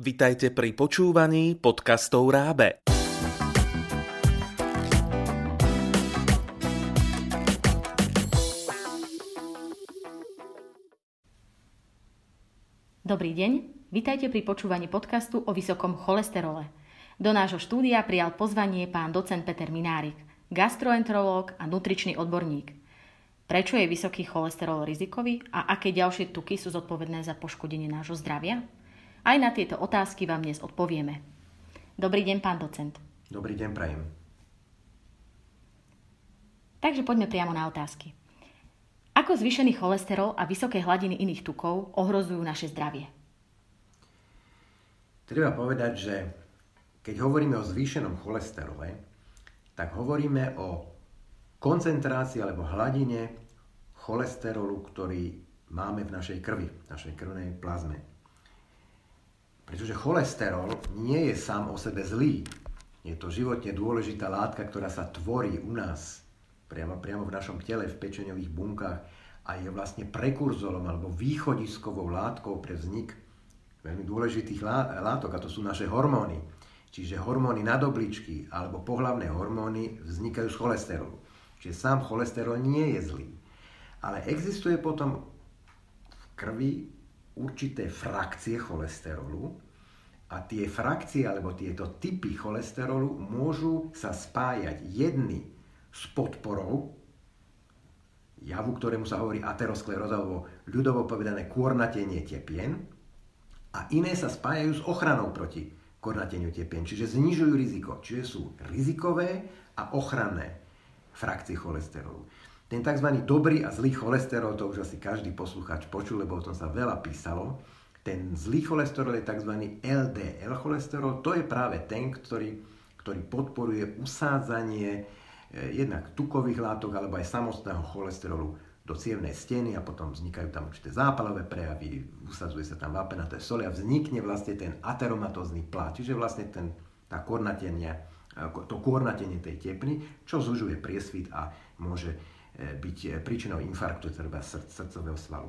Vitajte pri počúvaní podcastov Rábe. Dobrý deň, vitajte pri počúvaní podcastu o vysokom cholesterole. Do nášho štúdia prijal pozvanie pán docent Peter Minárik, gastroenterológ a nutričný odborník. Prečo je vysoký cholesterol rizikový a aké ďalšie tuky sú zodpovedné za poškodenie nášho zdravia? Aj na tieto otázky vám dnes odpovieme. Dobrý deň, pán docent. Dobrý deň, prajem. Takže poďme priamo na otázky. Ako zvýšený cholesterol a vysoké hladiny iných tukov ohrozujú naše zdravie? Treba povedať, že keď hovoríme o zvýšenom cholesterole, tak hovoríme o koncentrácii alebo hladine cholesterolu, ktorý máme v našej krvi, v našej krvnej plazme. Pretože cholesterol nie je sám o sebe zlý. Je to životne dôležitá látka, ktorá sa tvorí u nás, priamo, priamo v našom tele, v pečeňových bunkách a je vlastne prekurzorom alebo východiskovou látkou pre vznik veľmi dôležitých látok a to sú naše hormóny. Čiže hormóny nadobličky alebo pohlavné hormóny vznikajú z cholesterolu. Čiže sám cholesterol nie je zlý. Ale existuje potom v krvi určité frakcie cholesterolu a tie frakcie alebo tieto typy cholesterolu môžu sa spájať jedny s podporou javu, ktorému sa hovorí ateroskleróza ľudovo povedané kôrnatenie tepien a iné sa spájajú s ochranou proti kornateniu tepien, čiže znižujú riziko, čiže sú rizikové a ochranné frakcie cholesterolu. Ten tzv. dobrý a zlý cholesterol, to už asi každý poslucháč počul, lebo o tom sa veľa písalo. Ten zlý cholesterol je tzv. LDL cholesterol, to je práve ten, ktorý, ktorý podporuje usádzanie e, jednak tukových látok alebo aj samostného cholesterolu do cievnej steny a potom vznikajú tam určité zápalové prejavy, usadzuje sa tam vápenaté soli a vznikne vlastne ten ateromatózny plát, čiže vlastne ten, tá kornatenia, to kornatenie tej tepny, čo zužuje priesvit a môže E, byť e, príčinou infarktu srd, srdcového svalu.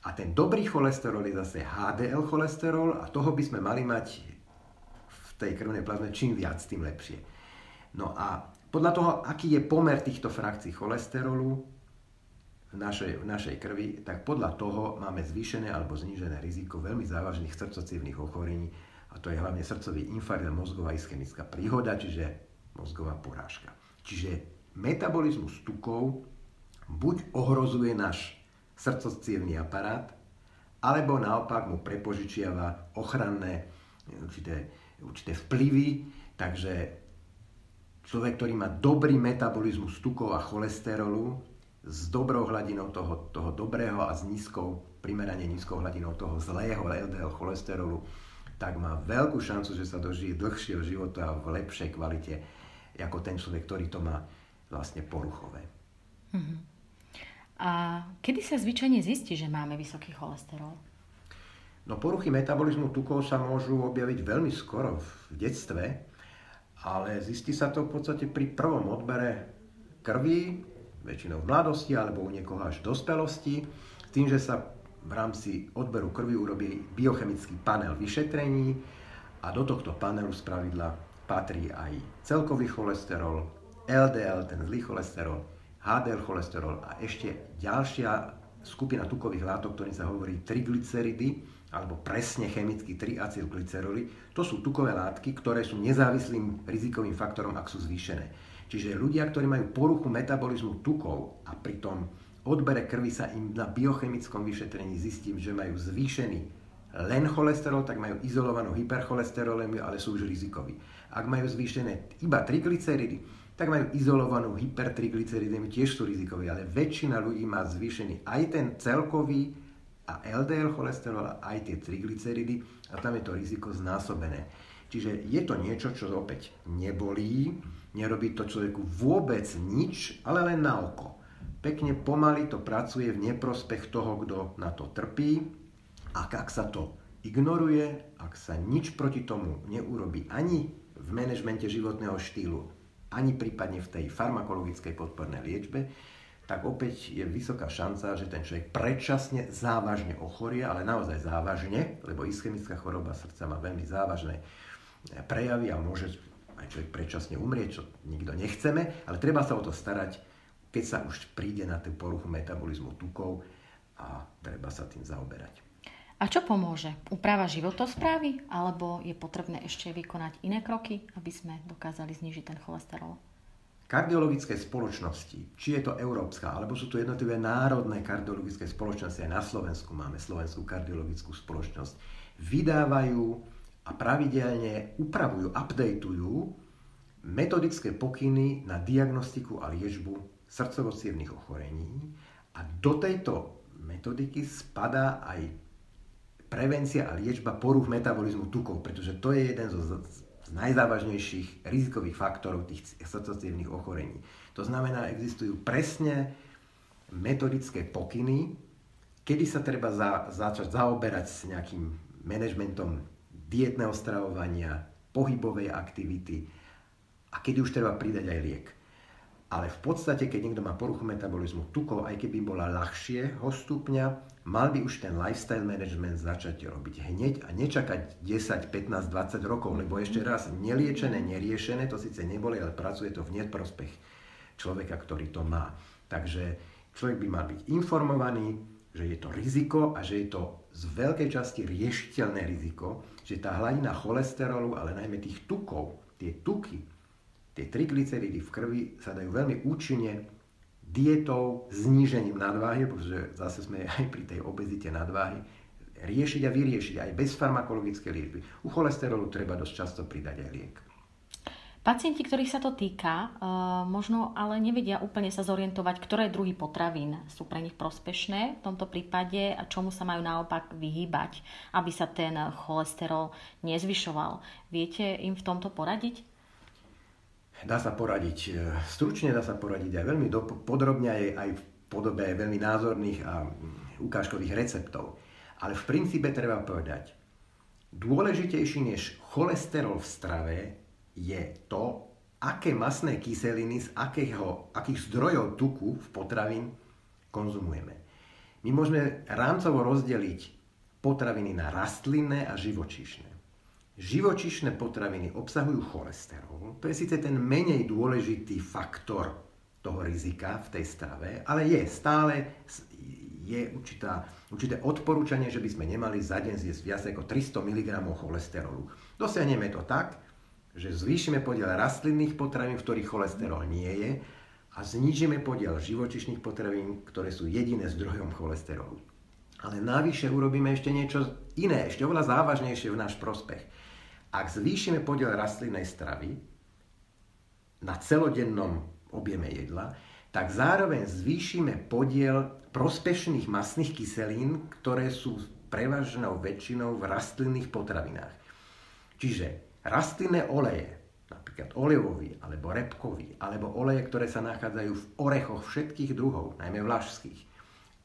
A ten dobrý cholesterol je zase HDL cholesterol a toho by sme mali mať v tej krvnej plazme čím viac, tým lepšie. No a podľa toho, aký je pomer týchto frakcií cholesterolu v našej, v našej krvi, tak podľa toho máme zvýšené alebo znížené riziko veľmi závažných srdcocievných ochorení a to je hlavne srdcový infarkt a mozgová ischemická príhoda, čiže mozgová porážka. Čiže metabolizmus tukov buď ohrozuje náš srdcocievný aparát, alebo naopak mu prepožičiava ochranné určité, určité vplyvy, takže človek, ktorý má dobrý metabolizmus tukov a cholesterolu, s dobrou hladinou toho, toho dobrého a s nízkou, primerane nízkou hladinou toho zlého LDL cholesterolu, tak má veľkú šancu, že sa dožije dlhšieho života v lepšej kvalite ako ten človek, ktorý to má vlastne poruchové. Mm-hmm. A kedy sa zvyčajne zistí, že máme vysoký cholesterol? No poruchy metabolizmu tukov sa môžu objaviť veľmi skoro v detstve, ale zistí sa to v podstate pri prvom odbere krvi, väčšinou v mladosti alebo u niekoho až v dospelosti, tým, že sa v rámci odberu krvi urobí biochemický panel vyšetrení a do tohto panelu spravidla patrí aj celkový cholesterol, LDL, ten zlý cholesterol, HDL cholesterol a ešte ďalšia skupina tukových látok, ktorým sa hovorí triglyceridy, alebo presne chemicky triacylglyceroly. To sú tukové látky, ktoré sú nezávislým rizikovým faktorom, ak sú zvýšené. Čiže ľudia, ktorí majú poruchu metabolizmu tukov a pri tom odbere krvi sa im na biochemickom vyšetrení zistím, že majú zvýšený len cholesterol, tak majú izolovanú hypercholesterolemiu, ale sú už rizikoví. Ak majú zvýšené iba triglyceridy, tak majú izolovanú hypertriglyceridémiu, tiež sú rizikoví, ale väčšina ľudí má zvýšený aj ten celkový a LDL cholesterol a aj tie triglyceridy a tam je to riziko znásobené. Čiže je to niečo, čo opäť nebolí, nerobí to človeku vôbec nič, ale len na oko. Pekne pomaly to pracuje v neprospech toho, kto na to trpí a ak sa to ignoruje, ak sa nič proti tomu neurobi ani v manažmente životného štýlu, ani prípadne v tej farmakologickej podpornej liečbe, tak opäť je vysoká šanca, že ten človek predčasne závažne ochorie, ale naozaj závažne, lebo ischemická choroba srdca má veľmi závažné prejavy a môže aj človek predčasne umrieť, čo nikto nechceme, ale treba sa o to starať, keď sa už príde na tú poruchu metabolizmu tukov a treba sa tým zaoberať. A čo pomôže? Úprava životosprávy? Alebo je potrebné ešte vykonať iné kroky, aby sme dokázali znižiť ten cholesterol? Kardiologické spoločnosti, či je to európska, alebo sú to jednotlivé národné kardiologické spoločnosti, aj na Slovensku máme Slovenskú kardiologickú spoločnosť, vydávajú a pravidelne upravujú, updateujú metodické pokyny na diagnostiku a liečbu srdcovo ochorení a do tejto metodiky spadá aj prevencia a liečba poruch metabolizmu tukov, pretože to je jeden zo z najzávažnejších rizikových faktorov tých srdcovcievných ochorení. To znamená, existujú presne metodické pokyny, kedy sa treba za, začať zaoberať s nejakým manažmentom dietného stravovania, pohybovej aktivity a kedy už treba pridať aj liek. Ale v podstate, keď niekto má poruchu metabolizmu tukov, aj keby bola ľahšieho stupňa, mal by už ten lifestyle management začať robiť hneď a nečakať 10, 15, 20 rokov, lebo ešte raz, neliečené, neriešené, to síce neboli, ale pracuje to v neprospech človeka, ktorý to má. Takže človek by mal byť informovaný, že je to riziko a že je to z veľkej časti riešiteľné riziko, že tá hladina cholesterolu, ale najmä tých tukov, tie tuky, tie triglyceridy v krvi sa dajú veľmi účinne dietou, znížením nadváhy, pretože zase sme aj pri tej obezite nadváhy, riešiť a vyriešiť aj bez farmakologické liečby. U cholesterolu treba dosť často pridať aj liek. Pacienti, ktorých sa to týka, e, možno ale nevedia úplne sa zorientovať, ktoré druhy potravín sú pre nich prospešné v tomto prípade a čomu sa majú naopak vyhýbať, aby sa ten cholesterol nezvyšoval. Viete im v tomto poradiť? Dá sa poradiť, e, stručne dá sa poradiť aj veľmi podrobne, aj, aj v podobe veľmi názorných a ukážkových receptov. Ale v princípe treba povedať, dôležitejší než cholesterol v strave je to, aké masné kyseliny z akého, akých zdrojov tuku v potravín konzumujeme. My môžeme rámcovo rozdeliť potraviny na rastlinné a živočíšne. Živočišné potraviny obsahujú cholesterol, to je síce ten menej dôležitý faktor toho rizika v tej strave, ale je stále je určitá, určité odporúčanie, že by sme nemali za deň zjesť viac ako 300 mg cholesterolu. Dosiahneme to tak, že zvýšime podiel rastlinných potravín, v ktorých cholesterol nie je, a znížime podiel živočišných potravín, ktoré sú jediné zdrojom cholesterolu. Ale navyše urobíme ešte niečo iné, ešte oveľa závažnejšie v náš prospech. Ak zvýšime podiel rastlinnej stravy na celodennom objeme jedla, tak zároveň zvýšime podiel prospešných masných kyselín, ktoré sú prevažnou väčšinou v rastlinných potravinách. Čiže rastlinné oleje, napríklad olivový alebo repkový, alebo oleje, ktoré sa nachádzajú v orechoch všetkých druhov, najmä vlašských,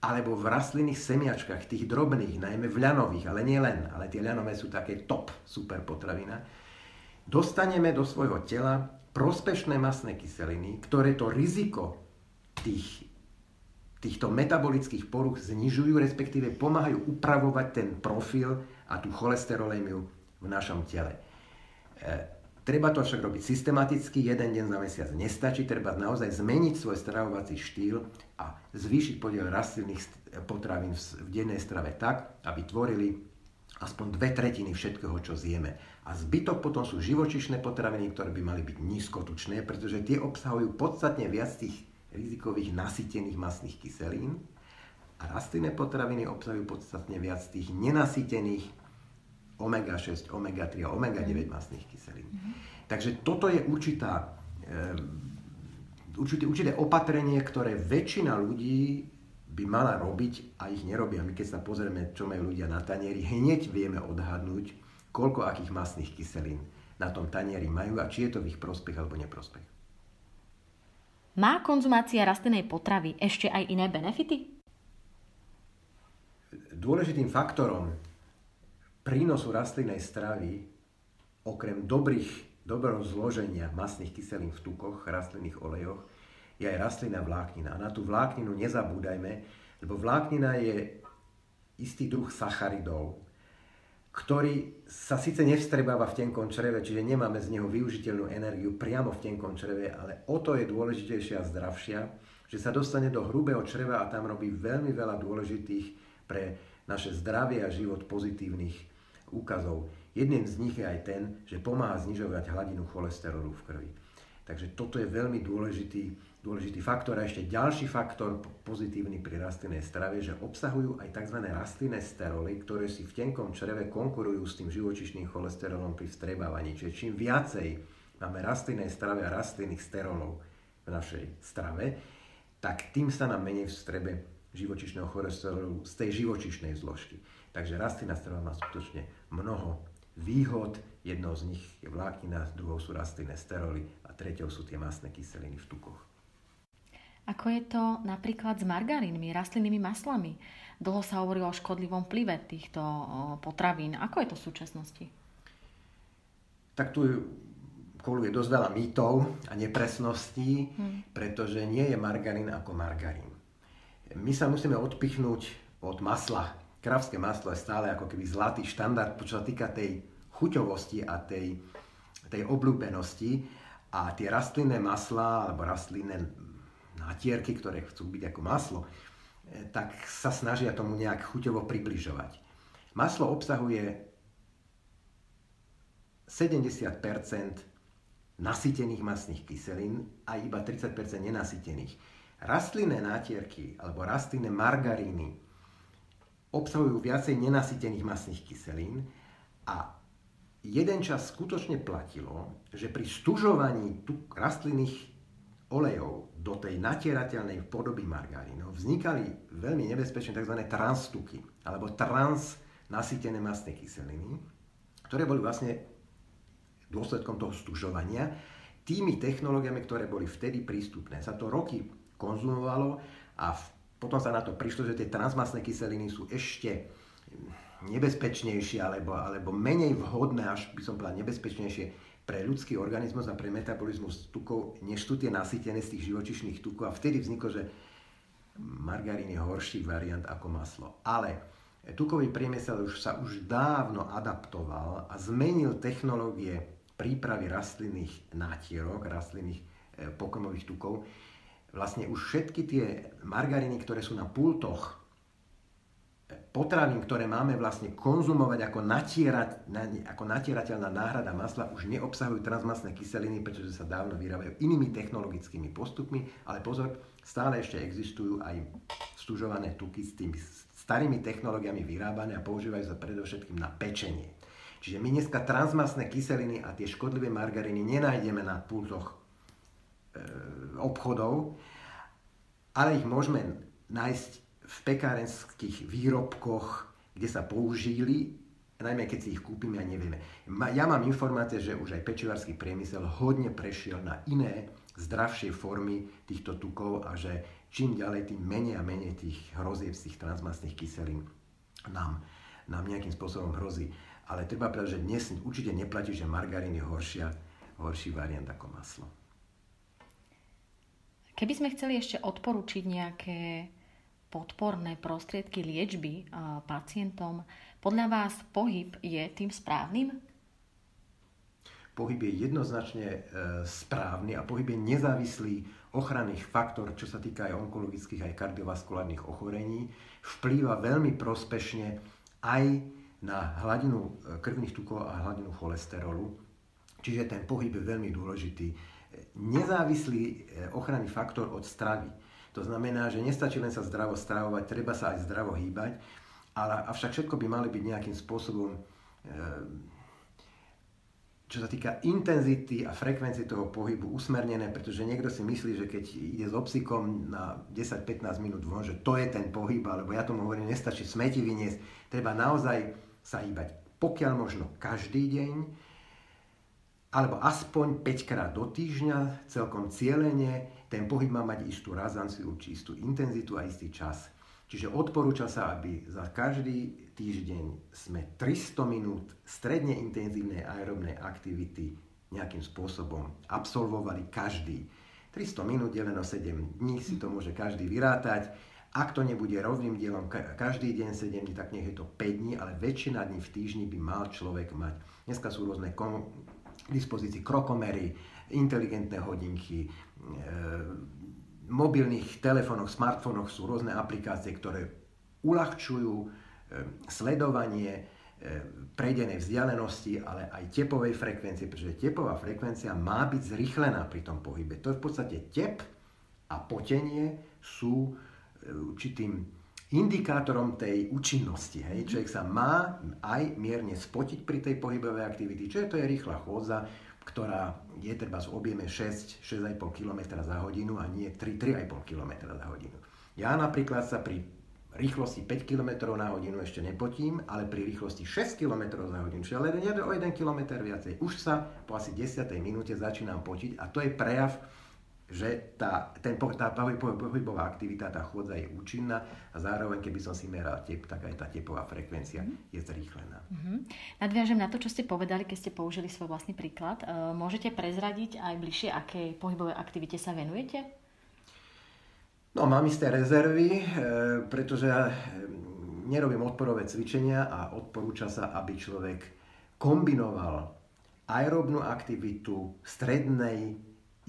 alebo v rastlinných semiačkách, tých drobných, najmä v ľanových, ale nie len, ale tie ľanové sú také top super potravina, dostaneme do svojho tela prospešné masné kyseliny, ktoré to riziko tých, týchto metabolických poruch znižujú, respektíve pomáhajú upravovať ten profil a tú cholesterolémiu v našom tele. Treba to však robiť systematicky, jeden deň za mesiac nestačí, treba naozaj zmeniť svoj stravovací štýl a zvýšiť podiel rastlinných potravín v dennej strave tak, aby tvorili aspoň dve tretiny všetkého, čo zjeme. A zbytok potom sú živočišné potraviny, ktoré by mali byť nízkotučné, pretože tie obsahujú podstatne viac tých rizikových nasytených masných kyselín a rastlinné potraviny obsahujú podstatne viac tých nenasytených omega-6, omega-3 a omega-9 masných kyselín. Mm-hmm. Takže toto je určitá, určité, určité opatrenie, ktoré väčšina ľudí by mala robiť a ich nerobia. My keď sa pozrieme, čo majú ľudia na tanieri, hneď vieme odhadnúť, koľko akých masných kyselín na tom tanieri majú a či je to v ich prospech alebo neprospech. Má konzumácia rastlinnej potravy ešte aj iné benefity? Dôležitým faktorom prínosu rastlinnej stravy, okrem dobrých, dobrého zloženia masných kyselín v tukoch, rastlinných olejoch, je aj rastlinná vláknina. A na tú vlákninu nezabúdajme, lebo vláknina je istý druh sacharidov, ktorý sa síce nevstrebáva v tenkom čreve, čiže nemáme z neho využiteľnú energiu priamo v tenkom čreve, ale o to je dôležitejšia a zdravšia, že sa dostane do hrubého čreva a tam robí veľmi veľa dôležitých pre naše zdravie a život pozitívnych úkazov. Jedným z nich je aj ten, že pomáha znižovať hladinu cholesterolu v krvi. Takže toto je veľmi dôležitý, dôležitý faktor. A ešte ďalší faktor pozitívny pri rastlinnej strave, že obsahujú aj tzv. rastlinné steroly, ktoré si v tenkom čreve konkurujú s tým živočišným cholesterolom pri vstrebávaní. Čiže čím viacej máme rastlinnej strave a rastlinných sterolov v našej strave, tak tým sa nám menej vstrebe živočišného cholesterolu z tej živočišnej zložky. Takže rastlinná strava má skutočne mnoho výhod. Jednou z nich je vláknina, druhou sú rastlinné steroly treťou sú tie masné kyseliny v tukoch. Ako je to napríklad s margarínmi, rastlinnými maslami? Dlho sa hovorilo o škodlivom plive týchto potravín. Ako je to v súčasnosti? Tak tu koluje dosť veľa mýtov a nepresností, hmm. pretože nie je margarín ako margarín. My sa musíme odpichnúť od masla. Kravské maslo je stále ako keby zlatý štandard, čo sa týka tej chuťovosti a tej, tej obľúbenosti a tie rastlinné maslá alebo rastlinné natierky, ktoré chcú byť ako maslo, e, tak sa snažia tomu nejak chuťovo približovať. Maslo obsahuje 70% nasýtených masných kyselín a iba 30% nenasýtených. Rastlinné nátierky alebo rastlinné margaríny obsahujú viacej nenasýtených masných kyselín a jeden čas skutočne platilo, že pri stužovaní rastlinných olejov do tej natierateľnej podoby margarínov vznikali veľmi nebezpečné tzv. transtuky alebo transnasýtené masné kyseliny, ktoré boli vlastne dôsledkom toho stužovania tými technológiami, ktoré boli vtedy prístupné. Sa to roky konzumovalo a potom sa na to prišlo, že tie transmasné kyseliny sú ešte nebezpečnejšie alebo, alebo menej vhodné, až by som povedal nebezpečnejšie pre ľudský organizmus a pre metabolizmus tukov, než sú tie nasýtené z tých živočišných tukov. A vtedy vzniklo, že margarín je horší variant ako maslo. Ale tukový priemysel už sa už dávno adaptoval a zmenil technológie prípravy rastlinných nátierok, rastlinných e, pokrmových tukov. Vlastne už všetky tie margariny, ktoré sú na pultoch potravín, ktoré máme vlastne konzumovať ako, natierať, ako natierateľná náhrada masla, už neobsahujú transmasné kyseliny, pretože sa dávno vyrábajú inými technologickými postupmi, ale pozor, stále ešte existujú aj stužované tuky s tými starými technológiami vyrábané a používajú sa predovšetkým na pečenie. Čiže my dneska transmasné kyseliny a tie škodlivé margariny nenájdeme na pultoch obchodov, ale ich môžeme nájsť v pekárenských výrobkoch, kde sa použili, najmä keď si ich kúpime a nevieme. Ja mám informácie, že už aj pečivarský priemysel hodne prešiel na iné, zdravšie formy týchto tukov a že čím ďalej, tým menej a menej tých hrozieb z tých transmastných kyselín nám, nám nejakým spôsobom hrozí. Ale treba povedať, že dnes určite neplatí, že margarín je horšia, horší variant ako maslo. Keby sme chceli ešte odporučiť nejaké podporné prostriedky liečby pacientom. Podľa vás pohyb je tým správnym? Pohyb je jednoznačne e, správny a pohyb je nezávislý ochranných faktor, čo sa týka aj onkologických, aj kardiovaskulárnych ochorení. Vplýva veľmi prospešne aj na hladinu e, krvných tukov a hladinu cholesterolu. Čiže ten pohyb je veľmi dôležitý. Nezávislý e, ochranný faktor od stravy. To znamená, že nestačí len sa zdravo stravovať, treba sa aj zdravo hýbať, ale avšak všetko by mali byť nejakým spôsobom, eh, čo sa týka intenzity a frekvencie toho pohybu usmernené, pretože niekto si myslí, že keď ide s obsikom na 10-15 minút von, že to je ten pohyb, alebo ja tomu hovorím, nestačí smeti vyniesť, treba naozaj sa hýbať. Pokiaľ možno každý deň, alebo aspoň 5 krát do týždňa, celkom cieľene, ten pohyb má mať istú razanciu, či istú intenzitu a istý čas. Čiže odporúča sa, aby za každý týždeň sme 300 minút stredne intenzívnej aerobnej aktivity nejakým spôsobom absolvovali každý. 300 minút deleno 7 dní si to môže každý vyrátať. Ak to nebude rovným dielom každý deň 7 dní, tak nech je to 5 dní, ale väčšina dní v týždni by mal človek mať. Dneska sú rôzne dispozícii krokomery, inteligentné hodinky, e, mobilných telefónoch, smartfónoch sú rôzne aplikácie, ktoré uľahčujú e, sledovanie e, prejdenej vzdialenosti, ale aj tepovej frekvencie, pretože tepová frekvencia má byť zrychlená pri tom pohybe. To je v podstate tep a potenie sú určitým indikátorom tej účinnosti. Hej. Človek sa má aj mierne spotiť pri tej pohybovej aktivity, čo je to je rýchla chôdza, ktorá je treba z objeme 6, 6,5 km za hodinu a nie 3, 3,5 km za hodinu. Ja napríklad sa pri rýchlosti 5 km na hodinu ešte nepotím, ale pri rýchlosti 6 km za hodinu, čiže len o 1 km viacej, už sa po asi 10. minúte začínam potiť a to je prejav že tá, ten, tá pohybová aktivita, tá chôdza je účinná a zároveň, keby som si meral tep, tak aj tá tepová frekvencia mm. je zrýchlená. Mm-hmm. Nadviažem na to, čo ste povedali, keď ste použili svoj vlastný príklad. E, môžete prezradiť aj bližšie, aké pohybové aktivite sa venujete? No, mám isté rezervy, e, pretože ja e, nerobím odporové cvičenia a odporúča sa, aby človek kombinoval aerobnú aktivitu strednej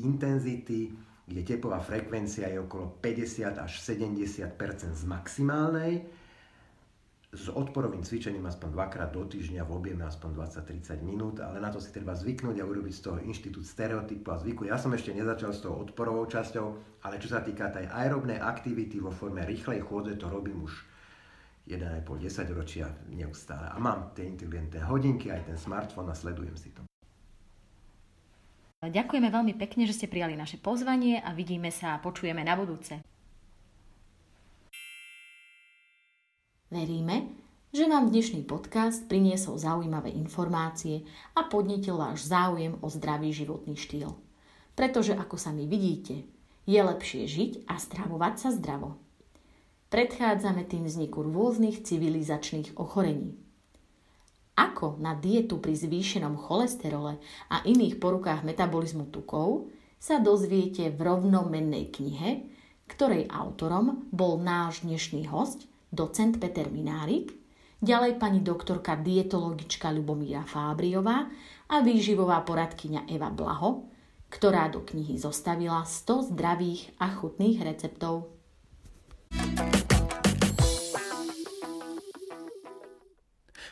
intenzity, kde tepová frekvencia je okolo 50 až 70 z maximálnej, s odporovým cvičením aspoň dvakrát do týždňa v objeme aspoň 20-30 minút, ale na to si treba zvyknúť a urobiť z toho inštitút stereotypu a zvyku. Ja som ešte nezačal s tou odporovou časťou, ale čo sa týka tej aerobnej aktivity vo forme rýchlej chôdze, to robím už 1,5-10 ročia neustále. A mám tie inteligentné hodinky, aj ten smartfón a sledujem si to. Ďakujeme veľmi pekne, že ste prijali naše pozvanie a vidíme sa a počujeme na budúce. Veríme, že vám dnešný podcast priniesol zaujímavé informácie a podnetil váš záujem o zdravý životný štýl. Pretože ako sami vidíte, je lepšie žiť a stravovať sa zdravo. Predchádzame tým vzniku rôznych civilizačných ochorení ako na dietu pri zvýšenom cholesterole a iných porukách metabolizmu tukov sa dozviete v rovnomennej knihe, ktorej autorom bol náš dnešný host, docent Peter Minárik, ďalej pani doktorka dietologička Lubomíra Fábriová a výživová poradkyňa Eva Blaho, ktorá do knihy zostavila 100 zdravých a chutných receptov.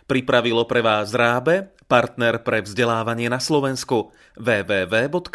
Pripravilo pre vás Rábe, partner pre vzdelávanie na Slovensku www.rábe.sk.